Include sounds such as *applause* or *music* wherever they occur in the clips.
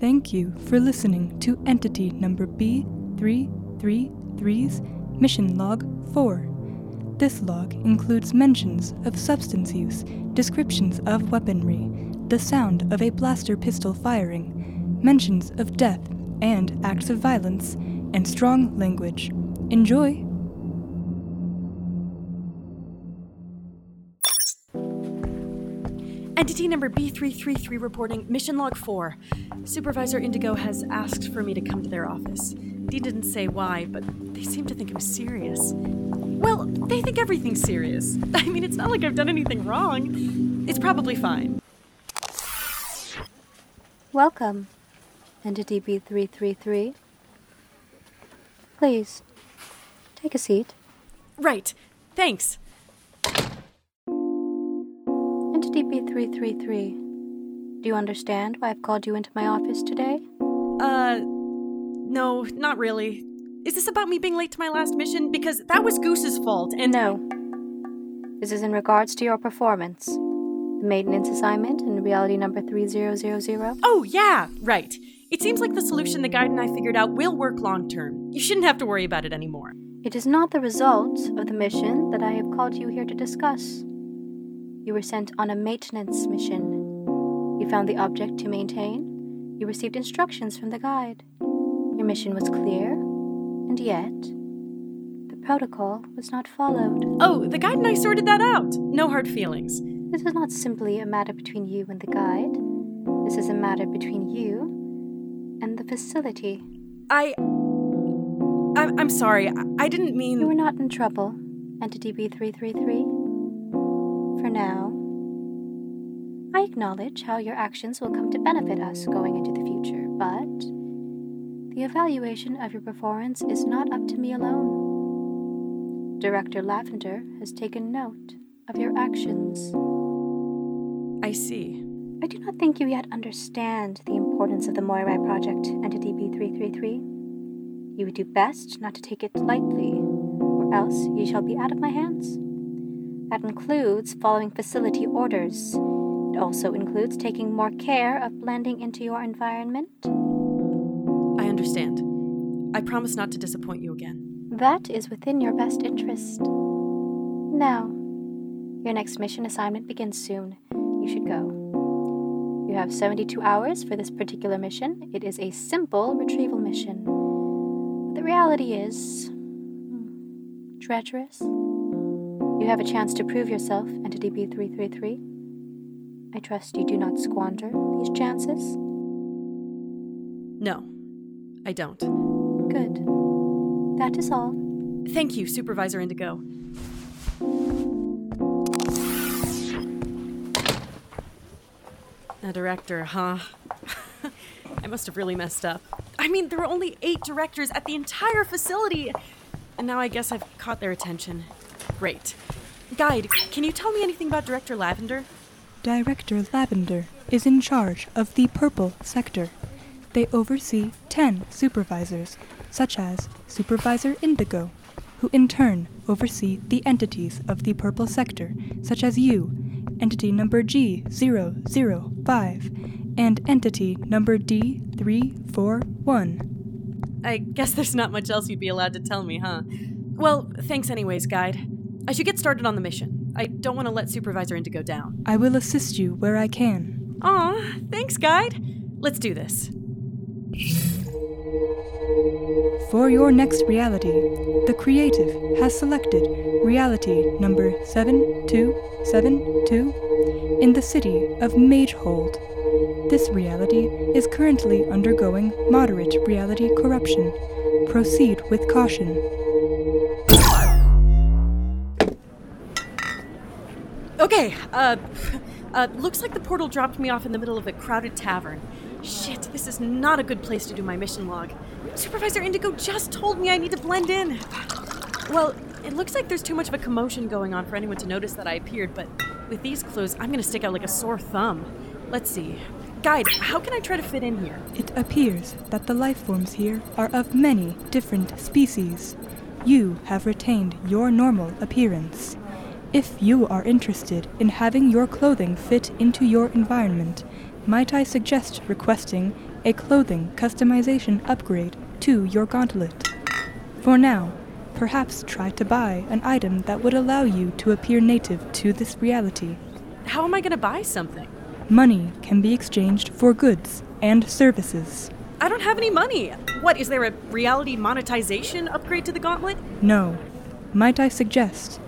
Thank you for listening to Entity Number B333's Mission Log 4. This log includes mentions of substance use, descriptions of weaponry, the sound of a blaster pistol firing, mentions of death and acts of violence, and strong language. Enjoy! Entity number B333 reporting mission log 4. Supervisor Indigo has asked for me to come to their office. Dean didn't say why, but they seem to think I'm serious. Well, they think everything's serious. *laughs* I mean, it's not like I've done anything wrong. It's probably fine. Welcome, Entity B333. Please, take a seat. Right. Thanks. Entity B333. Do you understand why I've called you into my office today? Uh, no, not really. Is this about me being late to my last mission? Because that was Goose's fault, and. No. This is in regards to your performance. The maintenance assignment in reality number 3000. Oh, yeah, right. It seems like the solution the guide and I figured out will work long term. You shouldn't have to worry about it anymore. It is not the result of the mission that I have called you here to discuss. You were sent on a maintenance mission. You found the object to maintain. You received instructions from the guide. Your mission was clear, and yet, the protocol was not followed. Oh, the guide and I sorted that out. No hard feelings. This is not simply a matter between you and the guide. This is a matter between you and the facility. I. I'm, I'm sorry. I, I didn't mean. You were not in trouble, Entity B333. Now, I acknowledge how your actions will come to benefit us going into the future, but the evaluation of your performance is not up to me alone. Director Lavender has taken note of your actions. I see. I do not think you yet understand the importance of the Moirai Project, Entity B333. You would do best not to take it lightly, or else you shall be out of my hands. That includes following facility orders. It also includes taking more care of blending into your environment. I understand. I promise not to disappoint you again. That is within your best interest. Now, your next mission assignment begins soon. You should go. You have 72 hours for this particular mission. It is a simple retrieval mission. But The reality is. hmm, treacherous. You have a chance to prove yourself, Entity B333. I trust you do not squander these chances. No, I don't. Good. That is all. Thank you, Supervisor Indigo. A director, huh? *laughs* I must have really messed up. I mean, there were only eight directors at the entire facility. And now I guess I've caught their attention. Great. Guide, can you tell me anything about Director Lavender? Director Lavender is in charge of the Purple Sector. They oversee 10 supervisors, such as Supervisor Indigo, who in turn oversee the entities of the Purple Sector, such as you, Entity Number G005, and Entity Number D341. I guess there's not much else you'd be allowed to tell me, huh? Well, thanks anyways, Guide. I should get started on the mission. I don't want to let Supervisor Indigo down. I will assist you where I can. Aw, thanks, Guide. Let's do this. For your next reality, the creative has selected reality number 7272 in the city of Magehold. This reality is currently undergoing moderate reality corruption. Proceed with caution. Okay, uh, *laughs* uh, looks like the portal dropped me off in the middle of a crowded tavern. Shit, this is not a good place to do my mission log. Supervisor Indigo just told me I need to blend in. Well, it looks like there's too much of a commotion going on for anyone to notice that I appeared, but with these clothes, I'm gonna stick out like a sore thumb. Let's see. Guide, how can I try to fit in here? It appears that the life forms here are of many different species. You have retained your normal appearance. If you are interested in having your clothing fit into your environment, might I suggest requesting a clothing customization upgrade to your gauntlet. For now, perhaps try to buy an item that would allow you to appear native to this reality. How am I gonna buy something? Money can be exchanged for goods and services. I don't have any money. What, is there a reality monetization upgrade to the gauntlet? No. Might I suggest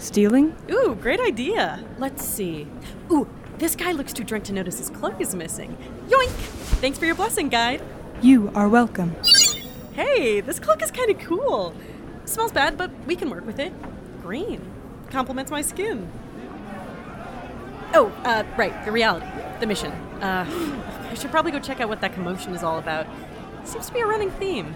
stealing? Ooh, great idea. Let's see. Ooh, this guy looks too drunk to notice his cloak is missing. Yoink! Thanks for your blessing, guide. You are welcome. Hey, this cloak is kind of cool. Smells bad, but we can work with it. Green. Complements my skin. Oh, uh, right, the reality, the mission. Uh, *gasps* I should probably go check out what that commotion is all about. Seems to be a running theme.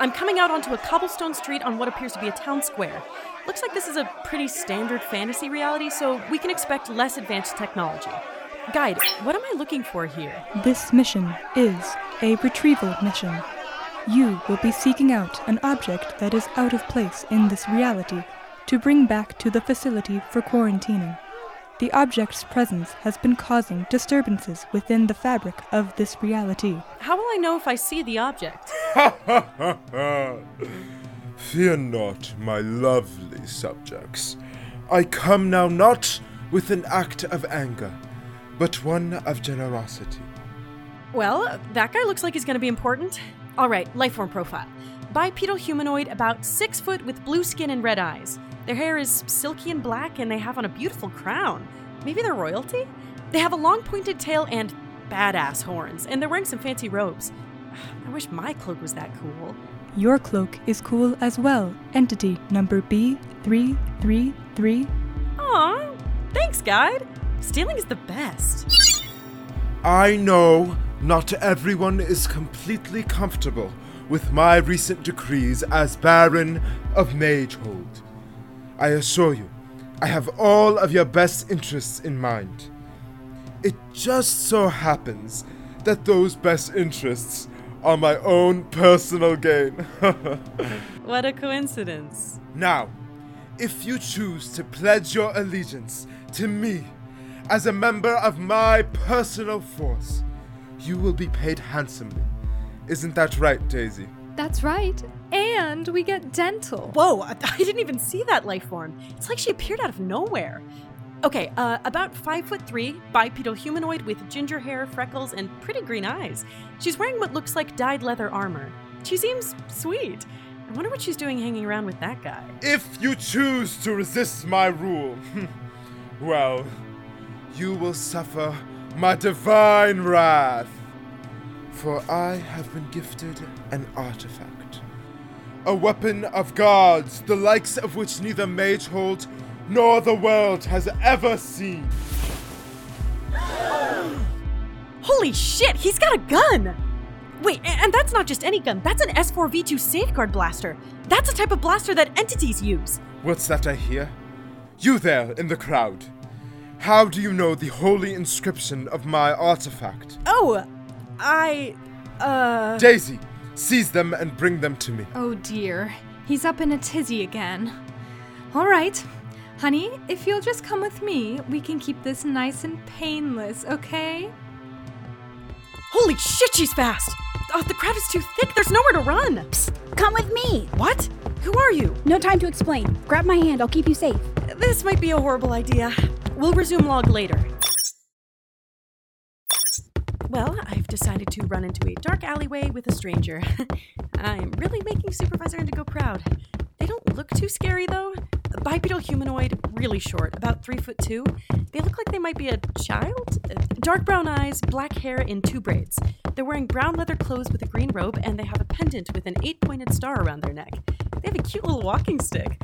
I'm coming out onto a cobblestone street on what appears to be a town square. Looks like this is a pretty standard fantasy reality, so we can expect less advanced technology. Guide, what am I looking for here? This mission is a retrieval mission. You will be seeking out an object that is out of place in this reality to bring back to the facility for quarantining. The object's presence has been causing disturbances within the fabric of this reality. How will I know if I see the object? *laughs* Fear not, my lovely subjects. I come now not with an act of anger, but one of generosity. Well, that guy looks like he's gonna be important. All right, lifeform profile. Bipedal humanoid, about six foot with blue skin and red eyes. Their hair is silky and black, and they have on a beautiful crown. Maybe they're royalty? They have a long pointed tail and badass horns, and they're wearing some fancy robes. *sighs* I wish my cloak was that cool. Your cloak is cool as well. Entity number B333. Aw, thanks, guide. Stealing is the best. I know not everyone is completely comfortable with my recent decrees as Baron of Magehold. I assure you, I have all of your best interests in mind. It just so happens that those best interests are my own personal gain. *laughs* What a coincidence. now, if you choose to pledge your allegiance to me as a member of my personal force, you will be paid handsomely. Isn't that right, Daisy? That's right. And we get dental. Whoa, I *laughs* I didn't even see that life form. It's like she appeared out of nowhere. Okay, uh, about five foot three, bipedal humanoid with ginger hair, freckles, and pretty green eyes. She's wearing what looks like dyed leather armor. She seems sweet. I wonder what she's doing hanging around with that guy. If you choose to resist my rule, *laughs* well, you will suffer my divine wrath. For I have been gifted an artifact. A weapon of gods, the likes of which neither Magehold nor the world has ever seen. Holy shit, he's got a gun! Wait, and that's not just any gun, that's an S4V2 safeguard blaster. That's a type of blaster that entities use. What's that I hear? You there in the crowd. How do you know the holy inscription of my artifact? Oh, I. Uh. Daisy, seize them and bring them to me. Oh dear. He's up in a tizzy again. All right. Honey, if you'll just come with me, we can keep this nice and painless, okay? Holy shit, she's fast! Oh, the crowd is too thick, there's nowhere to run! Psst, come with me. What? Who are you? No time to explain. Grab my hand, I'll keep you safe. This might be a horrible idea. We'll resume log later. Decided to run into a dark alleyway with a stranger. *laughs* I'm really making Supervisor Indigo proud. They don't look too scary though. A Bipedal humanoid, really short, about three foot two. They look like they might be a child. Dark brown eyes, black hair in two braids. They're wearing brown leather clothes with a green robe, and they have a pendant with an eight pointed star around their neck. They have a cute little walking stick.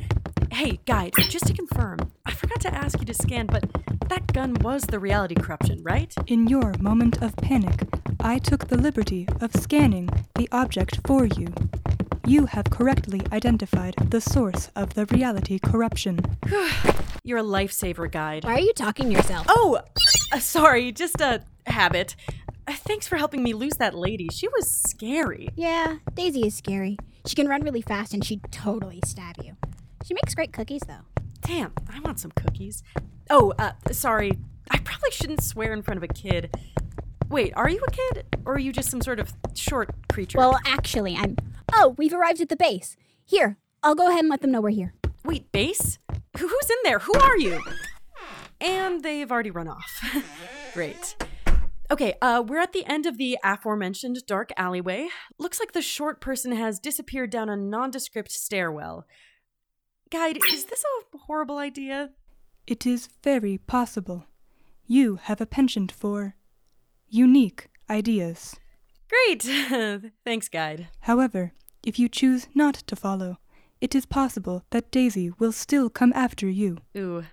Hey, guide, just to confirm, I forgot to ask you to scan, but that gun was the reality corruption, right? In your moment of panic, I took the liberty of scanning the object for you. You have correctly identified the source of the reality corruption. *sighs* You're a lifesaver, guide. Why are you talking to yourself? Oh, uh, sorry, just a habit. Uh, thanks for helping me lose that lady. She was scary. Yeah, Daisy is scary. She can run really fast and she'd totally stab you. She makes great cookies though. Damn, I want some cookies. Oh, uh, sorry. I probably probably shouldn't swear in front of a kid. Wait, are you a kid? Or are you just some sort of short creature? Well, actually, I'm. Oh, we've arrived at the base. Here, I'll go ahead and let them know we're here. Wait, base? Who's in there? Who are you? And they've already run off. *laughs* Great. Okay, uh, we're at the end of the aforementioned dark alleyway. Looks like the short person has disappeared down a nondescript stairwell. Guide, is this a horrible idea? It is very possible. You have a penchant for unique ideas. Great! *laughs* Thanks, Guide. However, if you choose not to follow, it is possible that Daisy will still come after you. Ooh.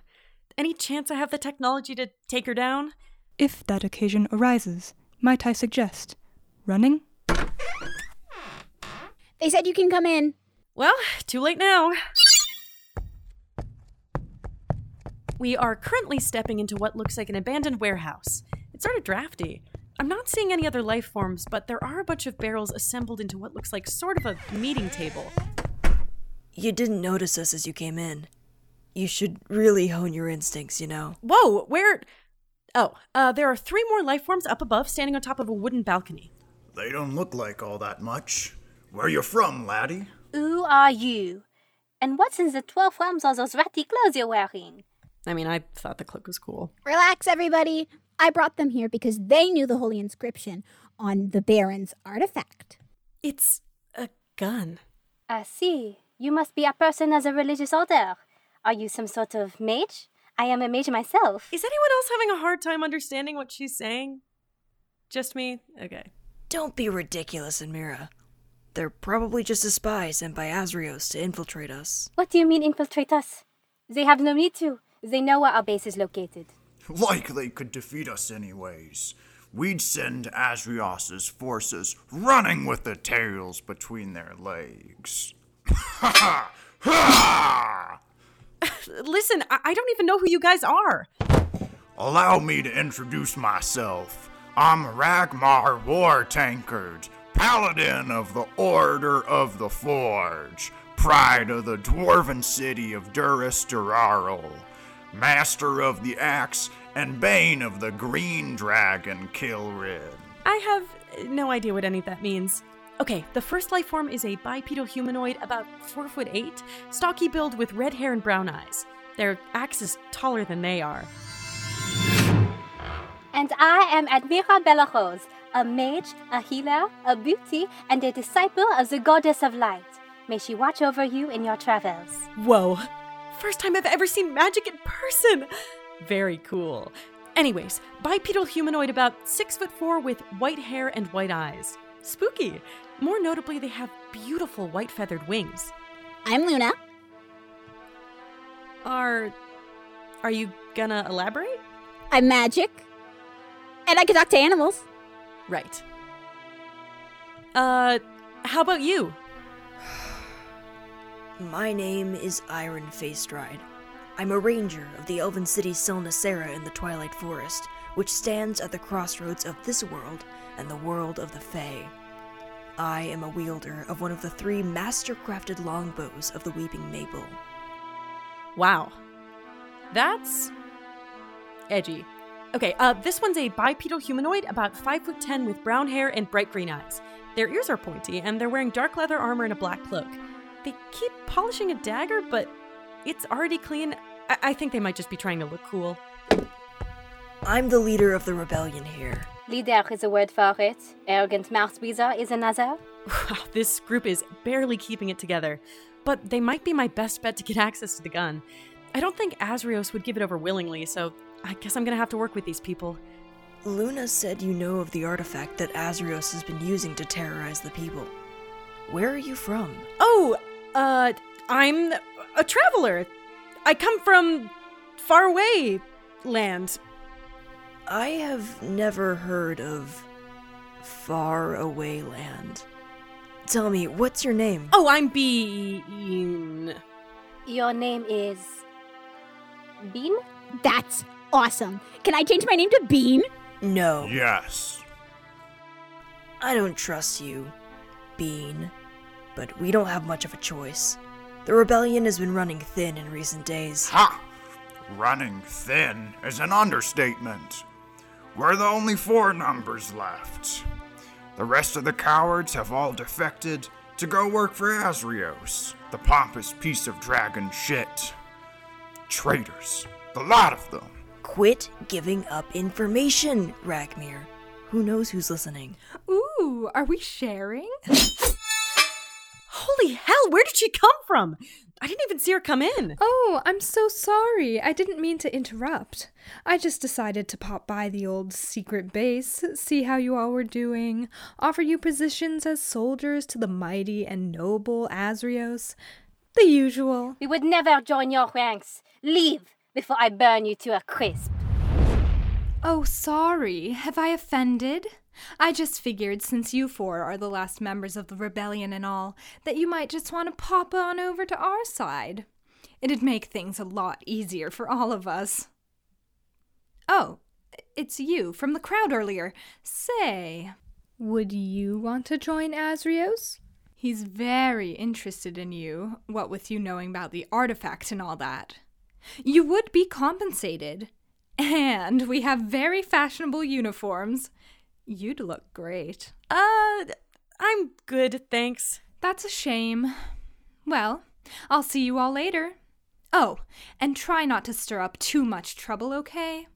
Any chance I have the technology to take her down? If that occasion arises, might I suggest running? They said you can come in. Well, too late now. We are currently stepping into what looks like an abandoned warehouse. It's sort of drafty. I'm not seeing any other life forms, but there are a bunch of barrels assembled into what looks like sort of a meeting table. You didn't notice us as you came in. You should really hone your instincts, you know. Whoa, where? Oh, uh, there are three more life forms up above standing on top of a wooden balcony. They don't look like all that much. Where are you from, laddie? Who are you? And what's in the 12 realms are those ratty clothes you're wearing? I mean, I thought the cloak was cool. Relax, everybody. I brought them here because they knew the holy inscription on the Baron's artifact. It's a gun. Ah, I see. You must be a person as a religious order. Are you some sort of mage? I am a mage myself. Is anyone else having a hard time understanding what she's saying? Just me? Okay. Don't be ridiculous, Admira. They're probably just a spy sent by Azrios to infiltrate us. What do you mean infiltrate us? They have no need to. They know where our base is located. Like they could defeat us anyways. We'd send Azrios's forces running with their tails between their legs. Ha *laughs* ha! Listen, I-, I don't even know who you guys are. Allow me to introduce myself. I'm Ragmar War Tankard, Paladin of the Order of the Forge, pride of the dwarven city of Duris Durarl, master of the axe, and bane of the green dragon Kilrid. I have no idea what any of that means. Okay, the first life form is a bipedal humanoid about four foot eight, stocky build with red hair and brown eyes. Their axe is taller than they are. And I am Admira Bellarose, a mage, a healer, a beauty, and a disciple of the goddess of light. May she watch over you in your travels. Whoa! First time I've ever seen magic in person! Very cool. Anyways, bipedal humanoid about six foot four with white hair and white eyes. Spooky. More notably, they have beautiful white feathered wings. I'm Luna. Are. Are you gonna elaborate? I'm magic. And I can talk to animals. Right. Uh, how about you? My name is Iren Faestride. I'm a ranger of the elven city Silnacera in the Twilight Forest, which stands at the crossroads of this world and the world of the Fae. I am a wielder of one of the three master-crafted longbows of the Weeping Maple. Wow. That's edgy. Okay, uh, this one's a bipedal humanoid, about 5 foot 10 with brown hair and bright green eyes. Their ears are pointy, and they're wearing dark leather armor and a black cloak. They keep polishing a dagger, but it's already clean. I, I think they might just be trying to look cool. I'm the leader of the rebellion here. Leader is a word for it. Arrogant mouth breather is another. Wow, this group is barely keeping it together, but they might be my best bet to get *laughs* access to the gun. I don't think Azrios would give it over willingly, so I guess I'm gonna have to work with these people. Luna said you know of the artifact that Azrios has been using to terrorize the people. Where are you from? Oh, uh, I'm a traveler. I come from far away land. I have never heard of Far Away Land. Tell me, what's your name? Oh, I'm Bean. Your name is. Bean? That's awesome. Can I change my name to Bean? No, Yes. I don't trust you, Bean. But we don't have much of a choice. The rebellion has been running thin in recent days. Ha! running thin is an understatement. We're the only four numbers left. The rest of the cowards have all defected to go work for Azrios, the pompous piece of dragon shit. Traitors, the lot of them. Quit giving up information, Ragmyr. Who knows who's listening? Ooh, are we sharing? *laughs* Holy hell, where did she come from? I didn't even see her come in. Oh, I'm so sorry. I didn't mean to interrupt. I just decided to pop by the old secret base, see how you all were doing, offer you positions as soldiers to the mighty and noble Azrios. The usual. We would never join your ranks. Leave before I burn you to a crisp. Oh, sorry. Have I offended? I just figured since you four are the last members of the rebellion and all, that you might just want to pop on over to our side. It'd make things a lot easier for all of us. Oh, it's you from the crowd earlier. Say, would you want to join Azrios? He's very interested in you, what with you knowing about the artifact and all that. You would be compensated. And we have very fashionable uniforms. You'd look great. Uh, I'm good, thanks. That's a shame. Well, I'll see you all later. Oh, and try not to stir up too much trouble, okay?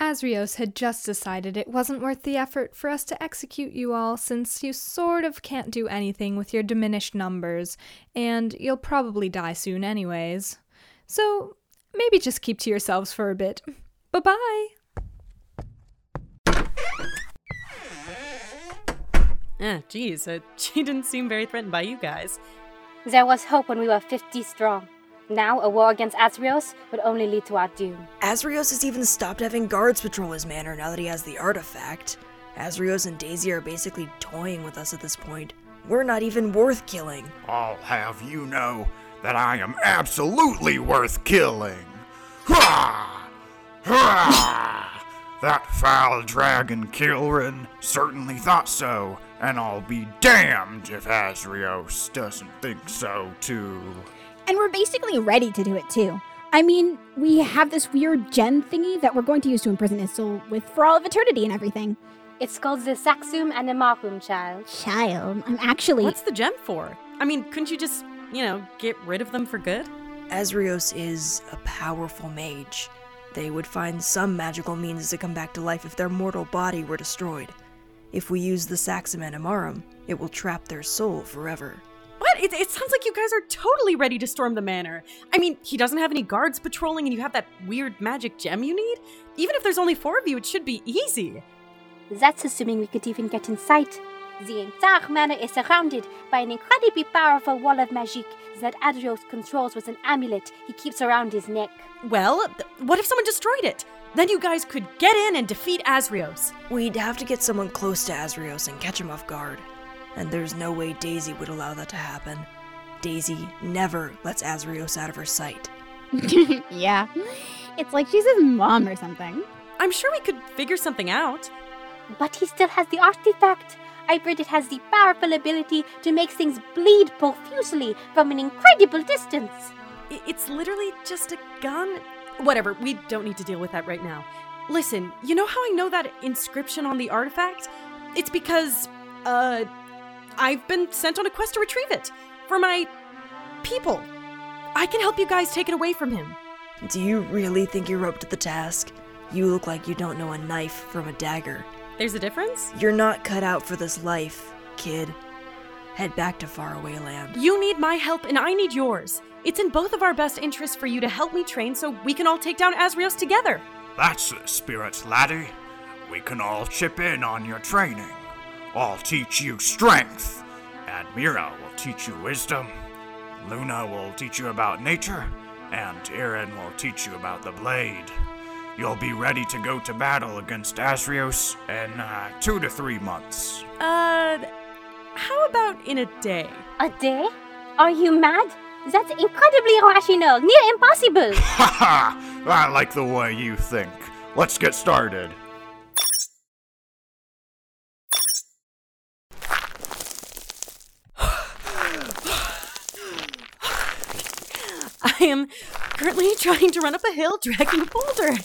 Azrios had just decided it wasn't worth the effort for us to execute you all since you sort of can't do anything with your diminished numbers, and you'll probably die soon anyways. So maybe just keep to yourselves for a bit. Bye bye. Eh, geez, uh, *laughs* she didn't seem very threatened by you guys. There was hope when we were 50 strong. Now, a war against Azrios would only lead to our doom. Azrios has even stopped having guards patrol his manor now that he has the artifact. Azrios and Daisy are basically toying with us at this point. We're not even worth killing. I'll have you know that I am absolutely worth killing. Ha! Ha! That foul dragon Kilrin certainly thought so, and I'll be damned if Azrios doesn't think so too. And we're basically ready to do it too. I mean, we have this weird gen thingy that we're going to use to imprison Istil with for all of eternity and everything. It's called the Saxum Animarum, child. Child, I'm actually. What's the gem for? I mean, couldn't you just, you know, get rid of them for good? Azrios is a powerful mage. They would find some magical means to come back to life if their mortal body were destroyed. If we use the Saxum Animarum, it will trap their soul forever. What? It, it sounds like you guys are totally ready to storm the manor. I mean, he doesn't have any guards patrolling, and you have that weird magic gem you need? Even if there's only four of you, it should be easy. That's assuming we could even get in sight. The entire manor is surrounded by an incredibly powerful wall of magic that Azrios controls with an amulet he keeps around his neck. Well, th- what if someone destroyed it? Then you guys could get in and defeat Azrios. We'd have to get someone close to Azrios and catch him off guard. And there's no way Daisy would allow that to happen. Daisy never lets Azrios out of her sight. *laughs* yeah. It's like she's his mom or something. I'm sure we could figure something out. But he still has the artifact. I've read it has the powerful ability to make things bleed profusely from an incredible distance. It's literally just a gun. Whatever, we don't need to deal with that right now. Listen, you know how I know that inscription on the artifact? It's because, uh, I've been sent on a quest to retrieve it for my people. I can help you guys take it away from him. Do you really think you're up to the task? You look like you don't know a knife from a dagger. There's a difference? You're not cut out for this life, kid. Head back to faraway land. You need my help and I need yours. It's in both of our best interests for you to help me train so we can all take down Azrios together. That's the spirit, laddie. We can all chip in on your training. I'll teach you strength. Admira will teach you wisdom. Luna will teach you about nature. And Erin will teach you about the blade. You'll be ready to go to battle against Azrios in uh, two to three months. Uh, how about in a day? A day? Are you mad? That's incredibly irrational, near impossible. *laughs* Ha ha! I like the way you think. Let's get started. I am currently trying to run up a hill dragging a boulder.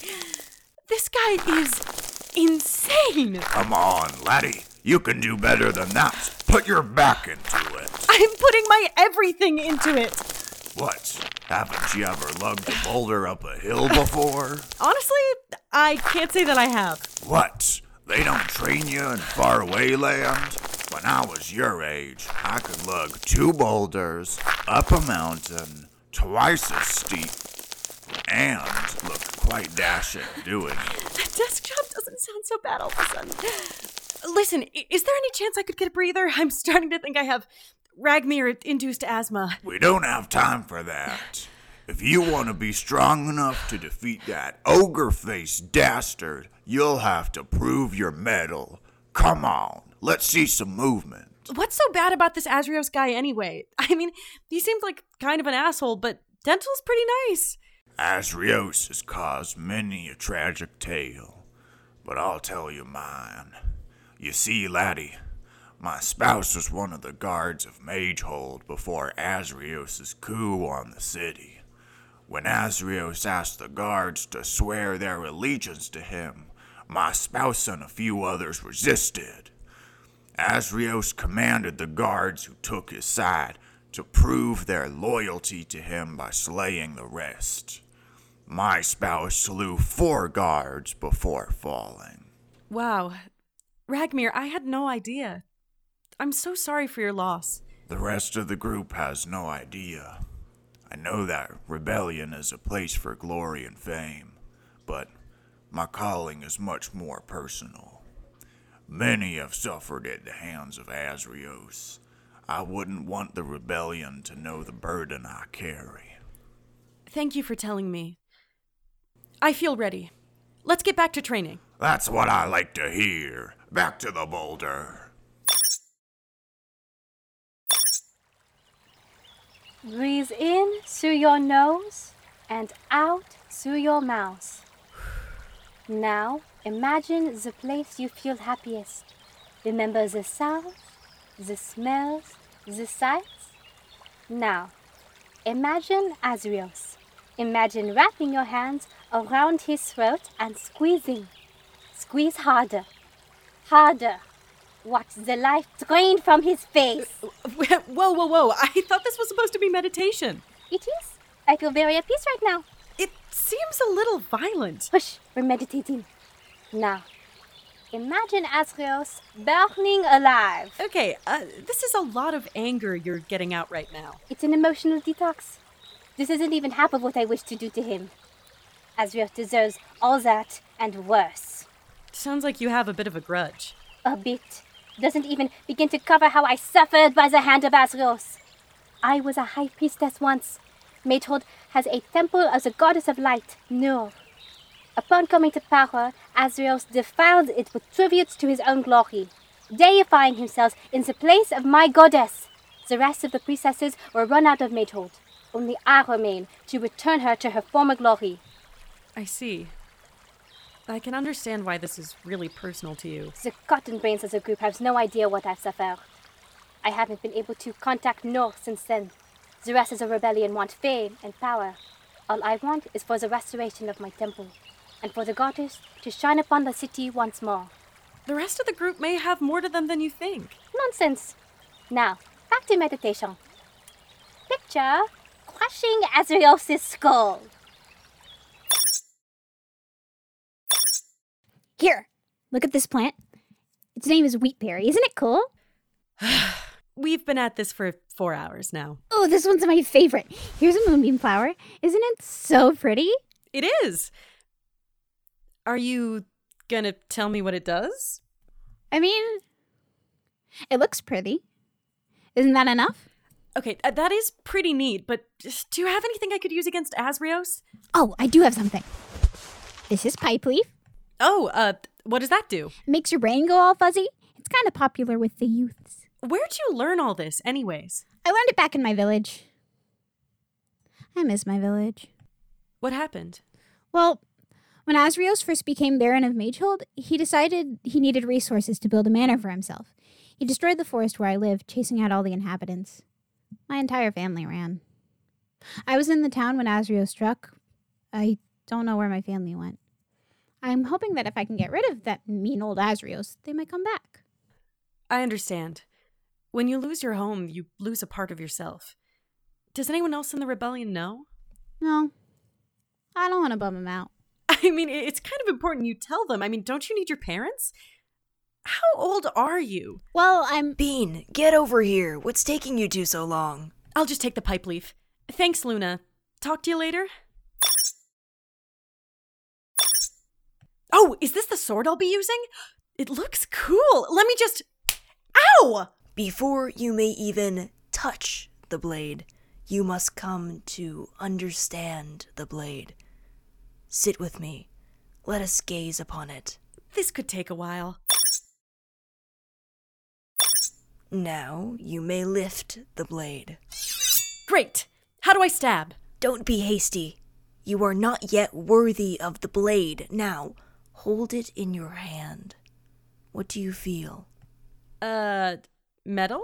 This guy is insane. Come on, laddie. You can do better than that. Put your back into it. I'm putting my everything into it. What? Haven't you ever lugged a boulder up a hill before? *laughs* Honestly, I can't say that I have. What? They don't train you in faraway land? When I was your age, I could lug two boulders up a mountain twice as steep and look quite dashing doing it. That desk job doesn't sound so bad all of a sudden. Listen, i- is there any chance I could get a breather? I'm starting to think I have Ragmyr induced asthma. We don't have time for that. If you want to be strong enough to defeat that ogre faced dastard, you'll have to prove your mettle. Come on, let's see some movement. What's so bad about this Azrios guy anyway? *laughs* I mean, he seems like kind of an asshole, but Dental's pretty nice. Azrios has caused many a tragic tale, but I'll tell you mine. You see, laddie, my spouse was one of the guards of Magehold before Azrios' coup on the city. When Azrios asked the guards to swear their allegiance to him, my spouse and a few others resisted. Azrios commanded the guards who took his side to prove their loyalty to him by slaying the rest. My spouse slew four guards before falling. Wow. Ragmyr, I had no idea. I'm so sorry for your loss. The rest of the group has no idea. I know that rebellion is a place for glory and fame, but my calling is much more personal. Many have suffered at the hands of Azrios. I wouldn't want the rebellion to know the burden I carry. Thank you for telling me. I feel ready. Let's get back to training. That's what I like to hear. Back to the boulder. Breathe in through your nose and out through your mouth. Now, imagine the place you feel happiest. Remember the sounds, the smells, the sights. Now, imagine Azrios. Imagine wrapping your hands around his throat and squeezing. Squeeze harder, harder. Watch the life drain from his face. Uh, uh, *laughs* whoa, whoa, whoa. I thought this was supposed to be meditation. It is. I feel very at peace right now. It seems a little violent. Hush, we're meditating. Now, imagine Azrios burning alive. Okay, uh, this is a lot of anger you're getting out right now. It's an emotional detox. This isn't even half of what I wish to do to him. Azrios deserves all that and worse. Sounds like you have a bit of a grudge. A bit. Doesn't even begin to cover how I suffered by the hand of Azrios. I was a high priestess once. Magehold has a temple of the goddess of light, Nur. Upon coming to power, Azrios defiled it with tributes to his own glory, deifying himself in the place of my goddess. The rest of the priestesses were run out of Magehold. Only I remain to return her to her former glory. I see. I can understand why this is really personal to you. The cotton brains as a group has no idea what I've suffered. I haven't been able to contact North since then. The rest of the rebellion want fame and power. All I want is for the restoration of my temple, and for the goddess to shine upon the city once more. The rest of the group may have more to them than you think. Nonsense. Now, back to meditation. Picture crushing Azrios' skull. Here, look at this plant. Its name is wheatberry. Isn't it cool? *sighs* We've been at this for four hours now. Oh, this one's my favorite. Here's a moonbeam flower. Isn't it so pretty? It is. Are you gonna tell me what it does? I mean, it looks pretty. Isn't that enough? Okay, uh, that is pretty neat, but do you have anything I could use against Azrios? Oh, I do have something. This is pipe leaf. Oh, uh, what does that do? Makes your brain go all fuzzy. It's kind of popular with the youths. Where'd you learn all this, anyways? I learned it back in my village. I miss my village. What happened? Well, when Azrios first became Baron of Magehold, he decided he needed resources to build a manor for himself. He destroyed the forest where I lived, chasing out all the inhabitants. My entire family ran. I was in the town when Azrio struck. I don't know where my family went. I'm hoping that if I can get rid of that mean old Azrios, they might come back. I understand. When you lose your home, you lose a part of yourself. Does anyone else in the rebellion know? No, I don't want to bum them out. *laughs* I mean, it's kind of important you tell them. I mean, don't you need your parents? How old are you? Well, I'm. Bean, get over here. What's taking you two so long? I'll just take the pipe leaf. Thanks, Luna. Talk to you later. Oh, is this the sword I'll be using? It looks cool. Let me just. Ow! Before you may even touch the blade, you must come to understand the blade. Sit with me. Let us gaze upon it. This could take a while. Now you may lift the blade. Great. How do I stab? Don't be hasty. You are not yet worthy of the blade. Now, hold it in your hand. What do you feel? Uh, metal?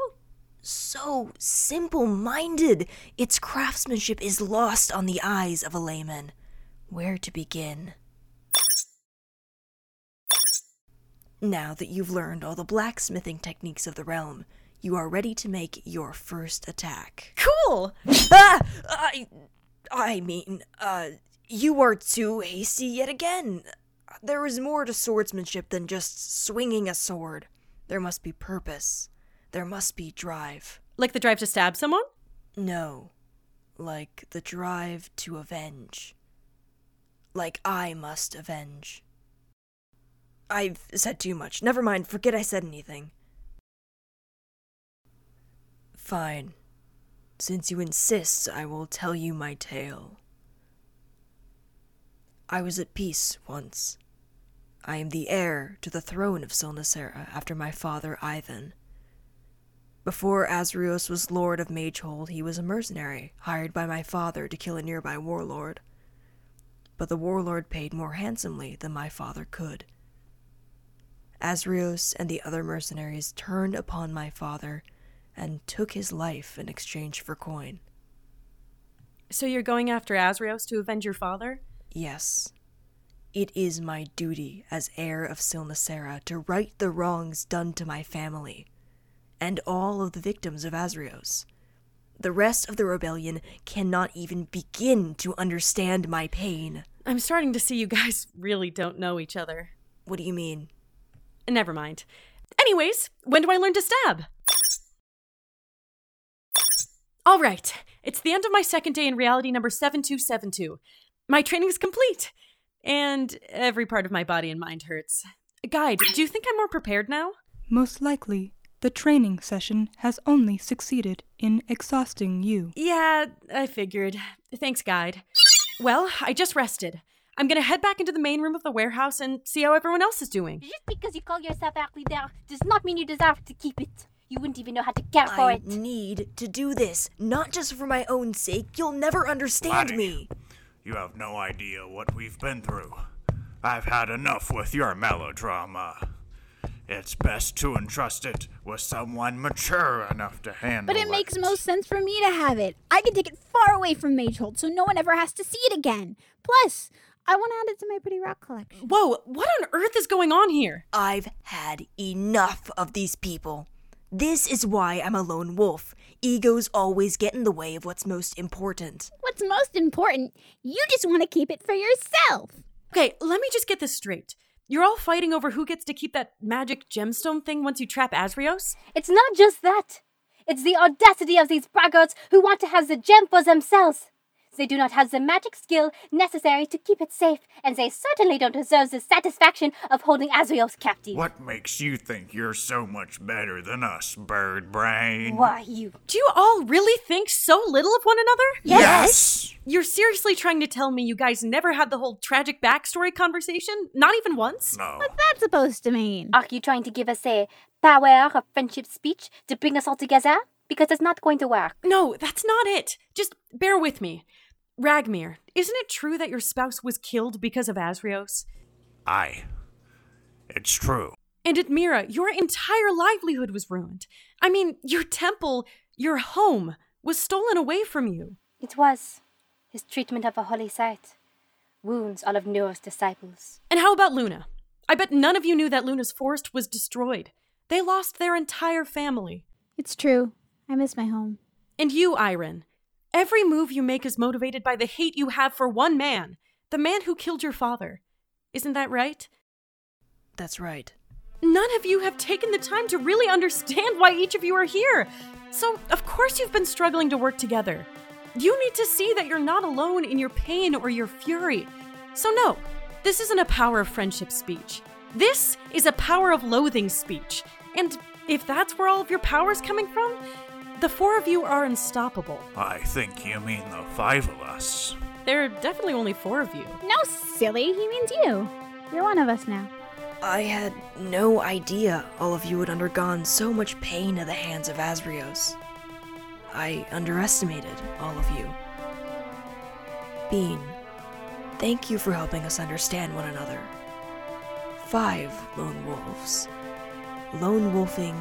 So simple minded. Its craftsmanship is lost on the eyes of a layman. Where to begin? Now that you've learned all the blacksmithing techniques of the realm, you are ready to make your first attack. Cool! Ah! I. I mean, uh, you are too hasty yet again. There is more to swordsmanship than just swinging a sword. There must be purpose. There must be drive. Like the drive to stab someone? No. Like the drive to avenge. Like I must avenge. I've said too much. Never mind, forget I said anything. Fine. Since you insist, I will tell you my tale. I was at peace once. I am the heir to the throne of Silnacera after my father Ivan. Before Azrios was lord of Magehold, he was a mercenary hired by my father to kill a nearby warlord. But the warlord paid more handsomely than my father could. Azrios and the other mercenaries turned upon my father and took his life in exchange for coin. So you're going after Azrios to avenge your father? Yes. It is my duty as heir of Silnacera to right the wrongs done to my family and all of the victims of Azrios. The rest of the rebellion cannot even begin to understand my pain. I'm starting to see you guys really don't know each other. What do you mean? Never mind. Anyways, when do I learn to stab? All right, it's the end of my second day in reality number 7272. My training is complete, and every part of my body and mind hurts. Guide, do you think I'm more prepared now? Most likely, the training session has only succeeded in exhausting you. Yeah, I figured. Thanks, guide. Well, I just rested. I'm gonna head back into the main room of the warehouse and see how everyone else is doing. Just because you call yourself a leader does not mean you deserve to keep it. You wouldn't even know how to care for I it. need to do this, not just for my own sake. You'll never understand Laddie. me. You have no idea what we've been through. I've had enough with your melodrama. It's best to entrust it with someone mature enough to handle it. But it makes most sense for me to have it. I can take it far away from Magehold so no one ever has to see it again. Plus, I want to add it to my pretty rock collection. Whoa, what on earth is going on here? I've had enough of these people. This is why I'm a lone wolf. Egos always get in the way of what's most important. What's most important, you just want to keep it for yourself. Okay, let me just get this straight. You're all fighting over who gets to keep that magic gemstone thing once you trap Azrios? It's not just that. It's the audacity of these braggarts who want to have the gem for themselves. They do not have the magic skill necessary to keep it safe, and they certainly don't deserve the satisfaction of holding Azrios captive. What makes you think you're so much better than us, bird brain? Why, you. Do you all really think so little of one another? Yes! You're seriously trying to tell me you guys never had the whole tragic backstory conversation? Not even once? No. What's that supposed to mean? Are you trying to give us a power of friendship speech to bring us all together? Because it's not going to work. No, that's not it. Just bear with me. Ragmyr, isn't it true that your spouse was killed because of Azrios? Aye. It's true. And Admira, your entire livelihood was ruined. I mean, your temple, your home, was stolen away from you. It was his treatment of a holy site. Wounds all of Noah's disciples. And how about Luna? I bet none of you knew that Luna's forest was destroyed. They lost their entire family. It's true. I miss my home. And you, Iren. Every move you make is motivated by the hate you have for one man, the man who killed your father. Isn't that right? That's right. None of you have taken the time to really understand why each of you are here. So, of course, you've been struggling to work together. You need to see that you're not alone in your pain or your fury. So, no, this isn't a power of friendship speech. This is a power of loathing speech. And if that's where all of your power's coming from, the four of you are unstoppable. I think you mean the five of us. There are definitely only four of you. No, silly. He means you. You're one of us now. I had no idea all of you had undergone so much pain at the hands of Azrios. I underestimated all of you. Bean, thank you for helping us understand one another. Five lone wolves. Lone wolfing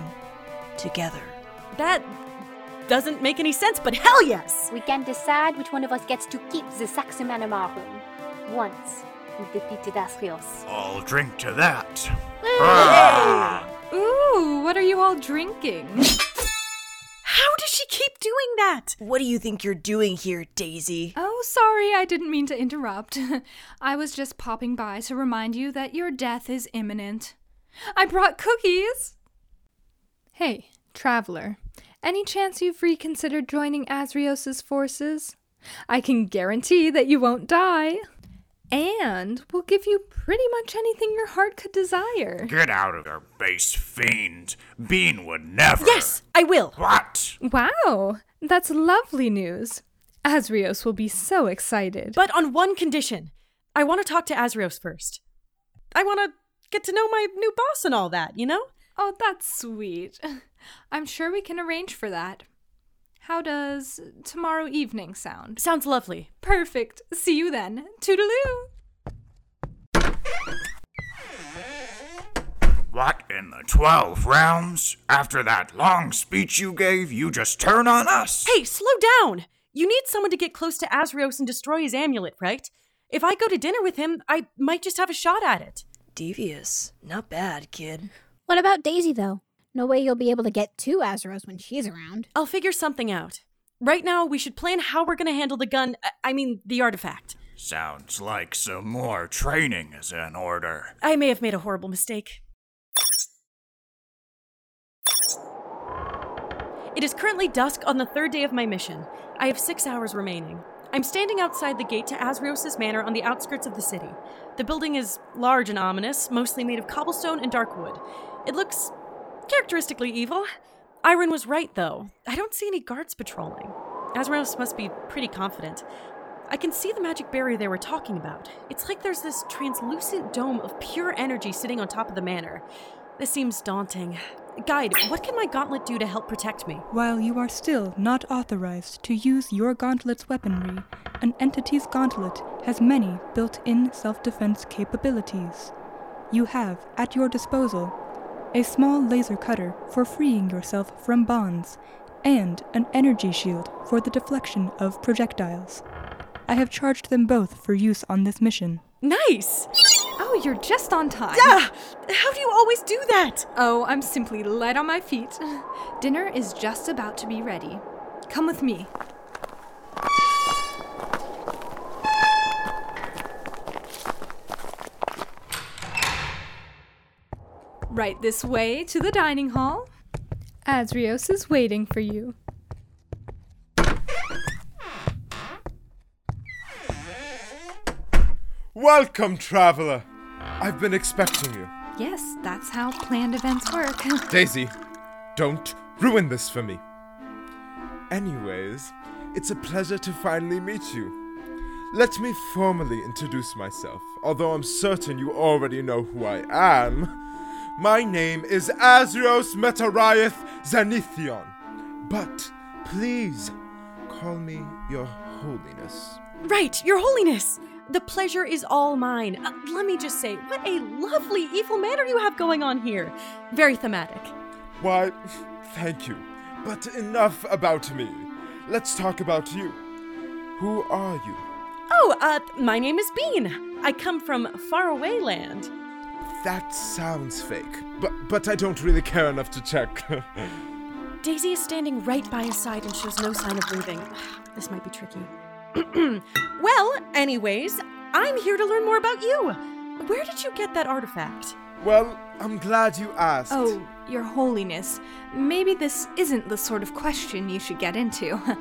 together. That doesn't make any sense, but hell yes! We can decide which one of us gets to keep the Saxum Animarum. Once we've defeated Azrios. I'll drink to that. Ah! Ooh, what are you all drinking? How does she keep doing that? What do you think you're doing here, Daisy? Oh, sorry, I didn't mean to interrupt. *laughs* I was just popping by to remind you that your death is imminent. I brought cookies! Hey, traveler, any chance you've reconsidered joining Azrios' forces? I can guarantee that you won't die. And we'll give you pretty much anything your heart could desire. Get out of our base, fiend. Bean would never. Yes, I will. What? Wow, that's lovely news. Azrios will be so excited. But on one condition. I want to talk to Azrios first. I want to get to know my new boss and all that, you know? Oh, that's sweet. *laughs* I'm sure we can arrange for that. How does tomorrow evening sound? Sounds lovely. Perfect. See you then. Toodaloo. What in the twelve realms? After that long speech you gave, you just turn on us? Hey, slow down! You need someone to get close to Azrios and destroy his amulet, right? If I go to dinner with him, I might just have a shot at it. Devious. Not bad, kid. What about Daisy, though? No way you'll be able to get to Azrios when she's around. I'll figure something out. Right now, we should plan how we're gonna handle the gun. I mean, the artifact. Sounds like some more training is in order. I may have made a horrible mistake. It is currently dusk on the third day of my mission. I have six hours remaining. I'm standing outside the gate to Azrios' manor on the outskirts of the city. The building is large and ominous, mostly made of cobblestone and dark wood. It looks characteristically evil. Iren was right, though. I don't see any guards patrolling. Azrios must be pretty confident. I can see the magic barrier they were talking about. It's like there's this translucent dome of pure energy sitting on top of the manor. This seems daunting. Guide, what can my gauntlet do to help protect me? While you are still not authorized to use your gauntlet's weaponry, an entity's gauntlet has many built in self defense capabilities. You have, at your disposal, a small laser cutter for freeing yourself from bonds, and an energy shield for the deflection of projectiles. I have charged them both for use on this mission. Nice! Oh, you're just on time. Ah! How do you always do that? Oh, I'm simply light on my feet. Dinner is just about to be ready. Come with me. Right this way to the dining hall. Azrios is waiting for you. Welcome, traveler. I've been expecting you. Yes, that's how planned events work. *laughs* Daisy, don't ruin this for me. Anyways, it's a pleasure to finally meet you. Let me formally introduce myself, although I'm certain you already know who I am. My name is Azrios Meteriath Zinethion, but please call me Your Holiness. Right, Your Holiness! The pleasure is all mine. Uh, let me just say, what a lovely evil manner you have going on here. Very thematic. Why, thank you. But enough about me. Let's talk about you. Who are you? Oh, uh, my name is Bean. I come from faraway land. That sounds fake, but but I don't really care enough to check. *laughs* Daisy is standing right by his side and shows no sign of moving. *sighs* This might be tricky. *clears throat* well, anyways, I'm here to learn more about you. Where did you get that artifact? well, I'm glad you asked. Oh, Your Holiness, maybe this isn't the sort of question you should get into. *laughs*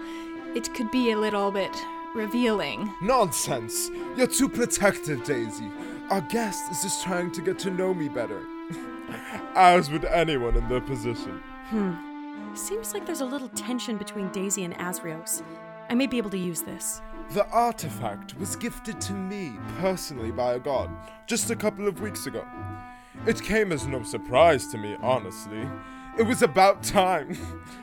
It could be a little bit revealing. Nonsense! You're too protective, Daisy. Our guest is just trying to get to know me better. *laughs* As would anyone in their position. Hmm. Seems like there's a little tension between Daisy and Azrios. I may be able to use this. The artifact was gifted to me personally by a god just a couple of weeks ago. It came as no surprise to me, honestly. It was about time.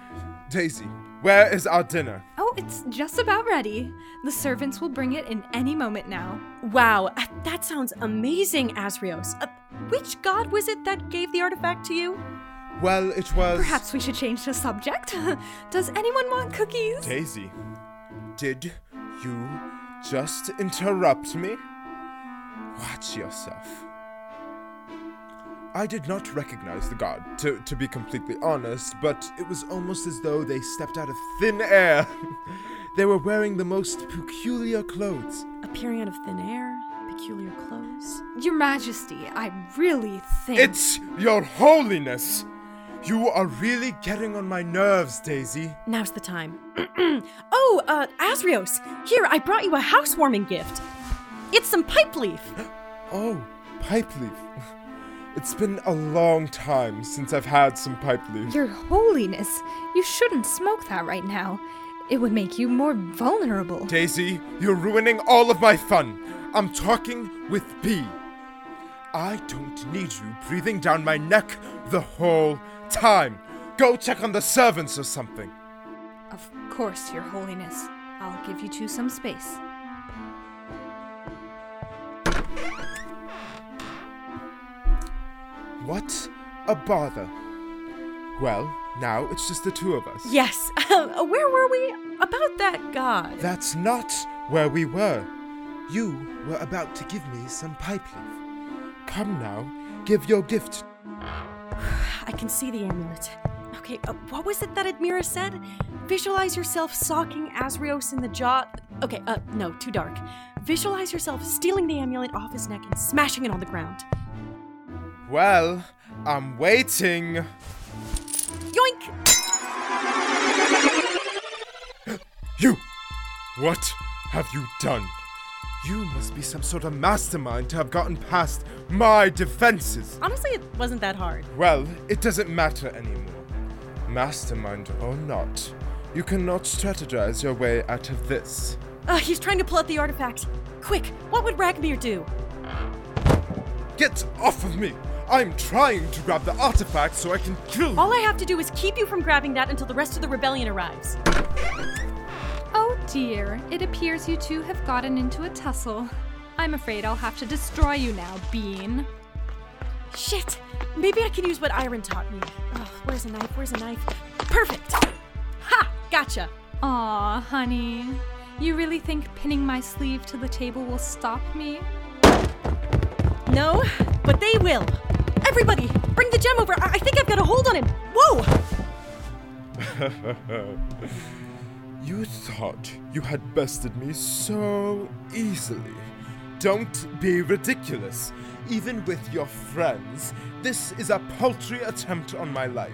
*laughs* Daisy, where is our dinner? Oh, it's just about ready. The servants will bring it in any moment now. Wow, uh, that sounds amazing, Azrios. Uh, which god was it that gave the artifact to you? Well, it was. Perhaps we should change the subject. *laughs* Does anyone want cookies? Daisy, did you just interrupt me? Watch yourself. I did not recognize the god, to, to be completely honest, but it was almost as though they stepped out of thin air. *laughs* they were wearing the most peculiar clothes. Appearing out of thin air, peculiar clothes. Your Majesty, I really think. It's your holiness! You are really getting on my nerves, Daisy. Now's the time. *clears throat* oh, uh, Azrios, here, I brought you a housewarming gift. It's some pipe leaf. *gasps* Oh, pipe leaf. *laughs* It's been a long time since I've had some pipe leaf. Your Holiness, you shouldn't smoke that right now. It would make you more vulnerable. Daisy, you're ruining all of my fun. I'm talking with B. I don't need you breathing down my neck the whole time. Go check on the servants or something. Of course, Your Holiness. I'll give you two some space. What a bother. Well, now it's just the two of us. Yes, uh, where were we? About that god. That's not where we were. You were about to give me some pipe leaf. Come now, give your gift. *sighs* I can see the amulet. Okay, uh, what was it that Admira said? Visualize yourself socking Azrios in the jaw. Okay, uh, no, too dark. Visualize yourself stealing the amulet off his neck and smashing it on the ground. Well, I'm waiting. Yoink! You! What have you done? You must be some sort of mastermind to have gotten past my defenses. Honestly, it wasn't that hard. Well, it doesn't matter anymore. Mastermind or not, you cannot strategize your way out of this. Uh, he's trying to pull out the artifact. Quick, what would Ragmyr do? Get off of me! I'm trying to grab the artifact so I can kill you. All I have to do is keep you from grabbing that until the rest of the rebellion arrives. Oh dear, it appears you two have gotten into a tussle. I'm afraid I'll have to destroy you now, Bean. Shit! Maybe I can use what Iren taught me. Ugh, where's a knife? Where's a knife? Perfect! Ha! Gotcha! Aw, honey. You really think pinning my sleeve to the table will stop me? No, but they will. Everybody, bring the gem over. I, I think I've got a hold on him. Whoa! *laughs* you thought you had bested me so easily. Don't be ridiculous. Even with your friends, this is a paltry attempt on my life.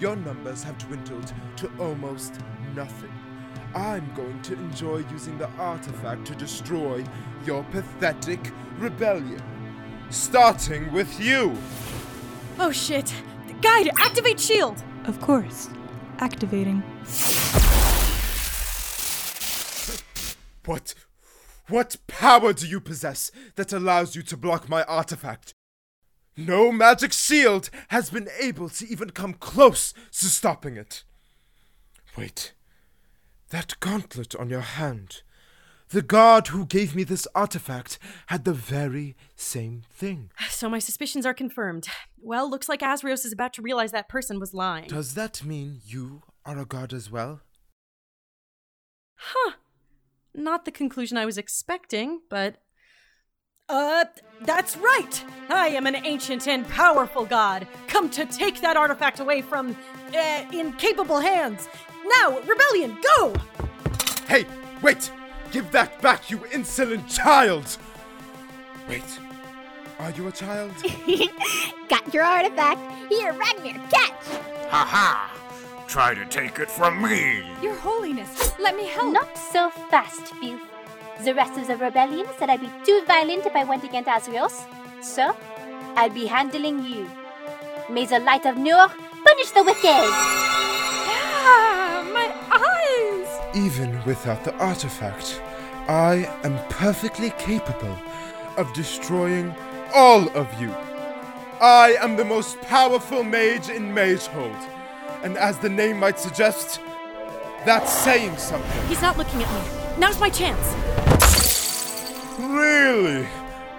Your numbers have dwindled to almost nothing. I'm going to enjoy using the artifact to destroy your pathetic rebellion. Starting with you! Oh shit. Guide, activate shield! Of course. Activating. What. What power do you possess that allows you to block my artifact? No magic shield has been able to even come close to stopping it. Wait. That gauntlet on your hand. The god who gave me this artifact had the very same thing. So my suspicions are confirmed. Well, looks like Azrios is about to realize that person was lying. Does that mean you are a god as well? Huh. Not the conclusion I was expecting, but. Uh, that's right! I am an ancient and powerful god, come to take that artifact away from, uh, incapable hands. Now, Rebellion, go! Hey, wait! Give that back, you insolent child! Wait, are you a child? *laughs* Got your artifact. Here, Ragmyr, catch! Ha ha! Try to take it from me! Your Holiness, let me help. Not so fast, Filth. The rest of the rebellion said I'd be too violent if I went against Azrios. So, I'll be handling you. May the light of Nur punish the wicked! Ah! My eyes! Even without the artifact, I am perfectly capable of destroying all of you. I am the most powerful mage in Magehold, and as the name might suggest, that's saying something. He's not looking at me. Now's my chance. Really?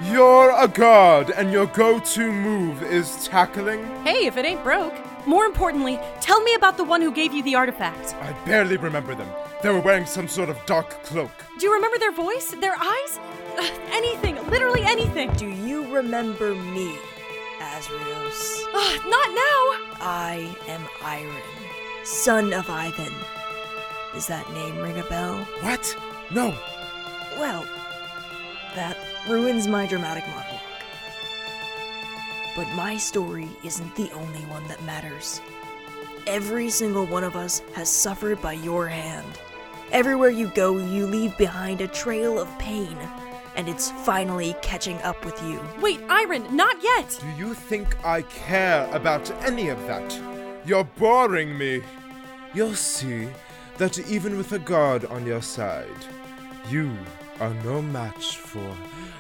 You're a god, and your go to move is tackling? Hey, if it ain't broke. More importantly, tell me about the one who gave you the artifact. I barely remember them. They were wearing some sort of dark cloak. Do you remember their voice? Their eyes? Ugh, anything, literally anything. Do you remember me, Azrios? Ugh, not now! I am Iren, son of Ivan. Does that name ring a bell? What? No. Well, that ruins my dramatic monologue. But my story isn't the only one that matters. Every single one of us has suffered by your hand. Everywhere you go, you leave behind a trail of pain, and it's finally catching up with you. Wait, Iren, not yet! Do you think I care about any of that? You're boring me. You'll see that even with a god on your side, you are no match for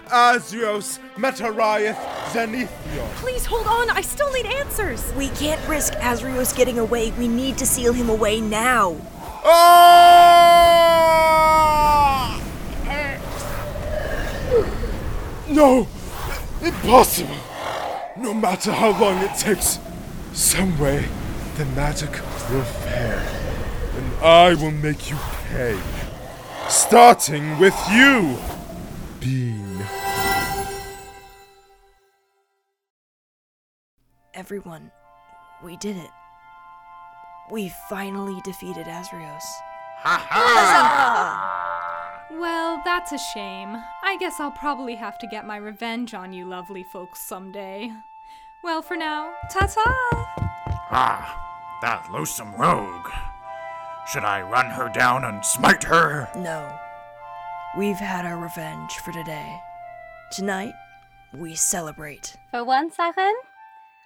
Azrios Meteriath Zinethion. Please hold on, I still need answers! We can't risk Azrios getting away. We need to seal him away now. Ah! No! Impossible! No matter how long it takes, some way the magic will fail. And I will make you pay. Starting with you, Bean. Everyone, we did it. We finally defeated Azrios. Ha ha! Well, that's a shame. I guess I'll probably have to get my revenge on you lovely folks someday. Well, for now, ta ta! Ah, that loathsome rogue. Should I run her down and smite her? No. We've had our revenge for today. Tonight, we celebrate. For once, Iren,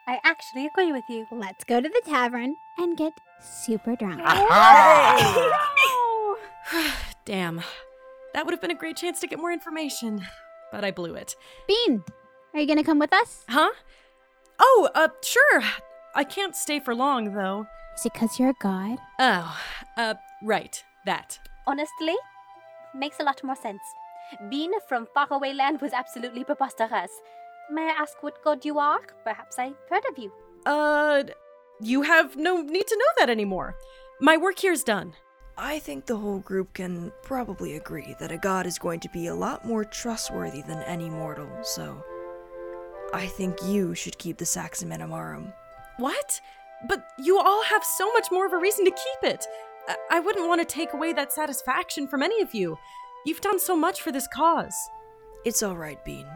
I actually agree with you. Let's go to the tavern and get super drunk. *sighs* Damn. That would have been a great chance to get more information, but I blew it. Bean, are you gonna come with us? Huh? Oh, uh, sure. I can't stay for long, though. Is it because you're a god? Oh, uh, right. That. Honestly, makes a lot more sense. Being from faraway land was absolutely preposterous. May I ask what god you are? Perhaps I've heard of you. Uh, you have no need to know that anymore. My work here's done. I think the whole group can probably agree that a god is going to be a lot more trustworthy than any mortal, so. I think you should keep the Saxum Animarum. What? But you all have so much more of a reason to keep it. I, I wouldn't want to take away that satisfaction from any of you. You've done so much for this cause. It's alright, Bean.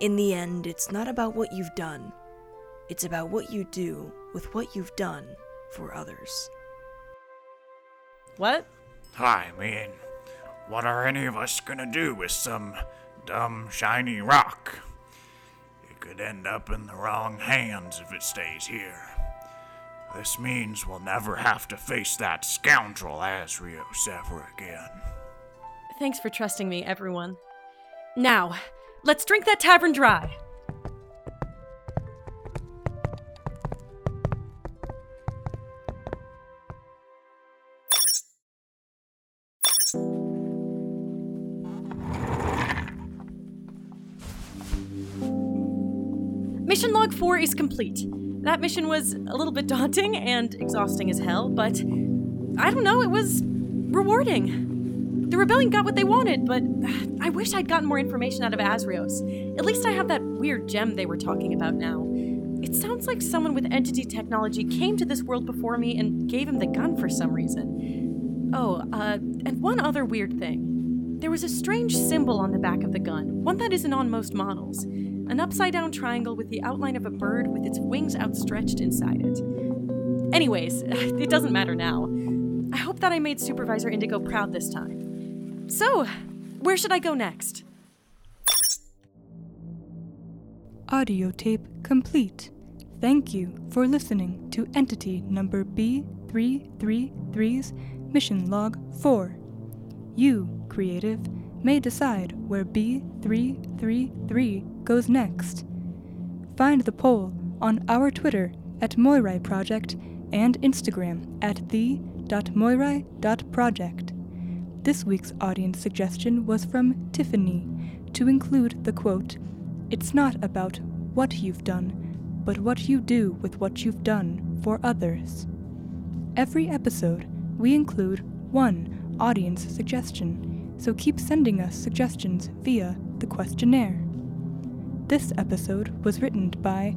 In the end, it's not about what you've done, it's about what you do with what you've done for others. What? I mean, what are any of us gonna do with some dumb, shiny rock? It could end up in the wrong hands if it stays here. This means we'll never have to face that scoundrel Azrios ever again. Thanks for trusting me, everyone. Now, let's drink that tavern dry. Mission log 4 is complete. That mission was a little bit *laughs* daunting and exhausting as hell, but I don't know, it was rewarding. The rebellion got what they wanted, but *sighs* I wish I'd gotten more information out of Azrios. At least I have that weird gem they were talking about now. It sounds like someone with entity technology came to this world before me and gave him the gun for some reason. Oh, uh, and one other weird thing. There was a strange symbol on the back of the gun, one that isn't on most models. An upside down triangle with the outline of a bird with its wings outstretched inside it. Anyways, *laughs* it doesn't matter now. I hope that I made Supervisor Indigo proud this time. So, where should I go next? Audio tape complete. Thank you for listening to Entity Number B333's Mission Log 4. You, creative, may decide where B333 goes next. Find the poll on our Twitter at Moirai Project and Instagram at the.moirai.project. This week's audience suggestion was from Tiffany to include the quote, It's not about what you've done, but what you do with what you've done for others. Every episode, we include one audience suggestion, so keep sending us suggestions via the questionnaire. This episode was written by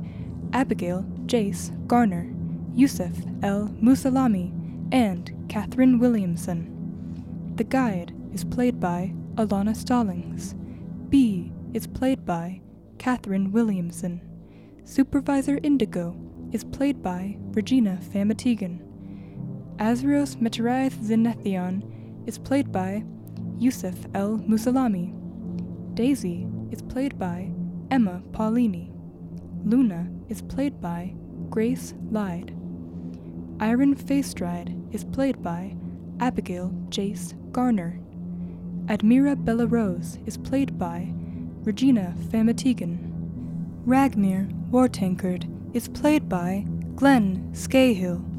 Abigail Jayce Garner, Youssef El Mosalami, and Katherine Williamson. The guide is played by Alana Stallings. B is played by Katherine Williamson. Supervisor Indigo is played by Regina Famatigan. Azrios Meteriath Zinethion is played by Youssef El Mosalami. Daisy is played by Emma Paulini. Luna is played by Grace Lyde. Iren Faestride is played by Abigail Jayce Garner. Admira Bellarose is played by Regina Famatigan. Ragmir War Tankard is played by Glen Skahill.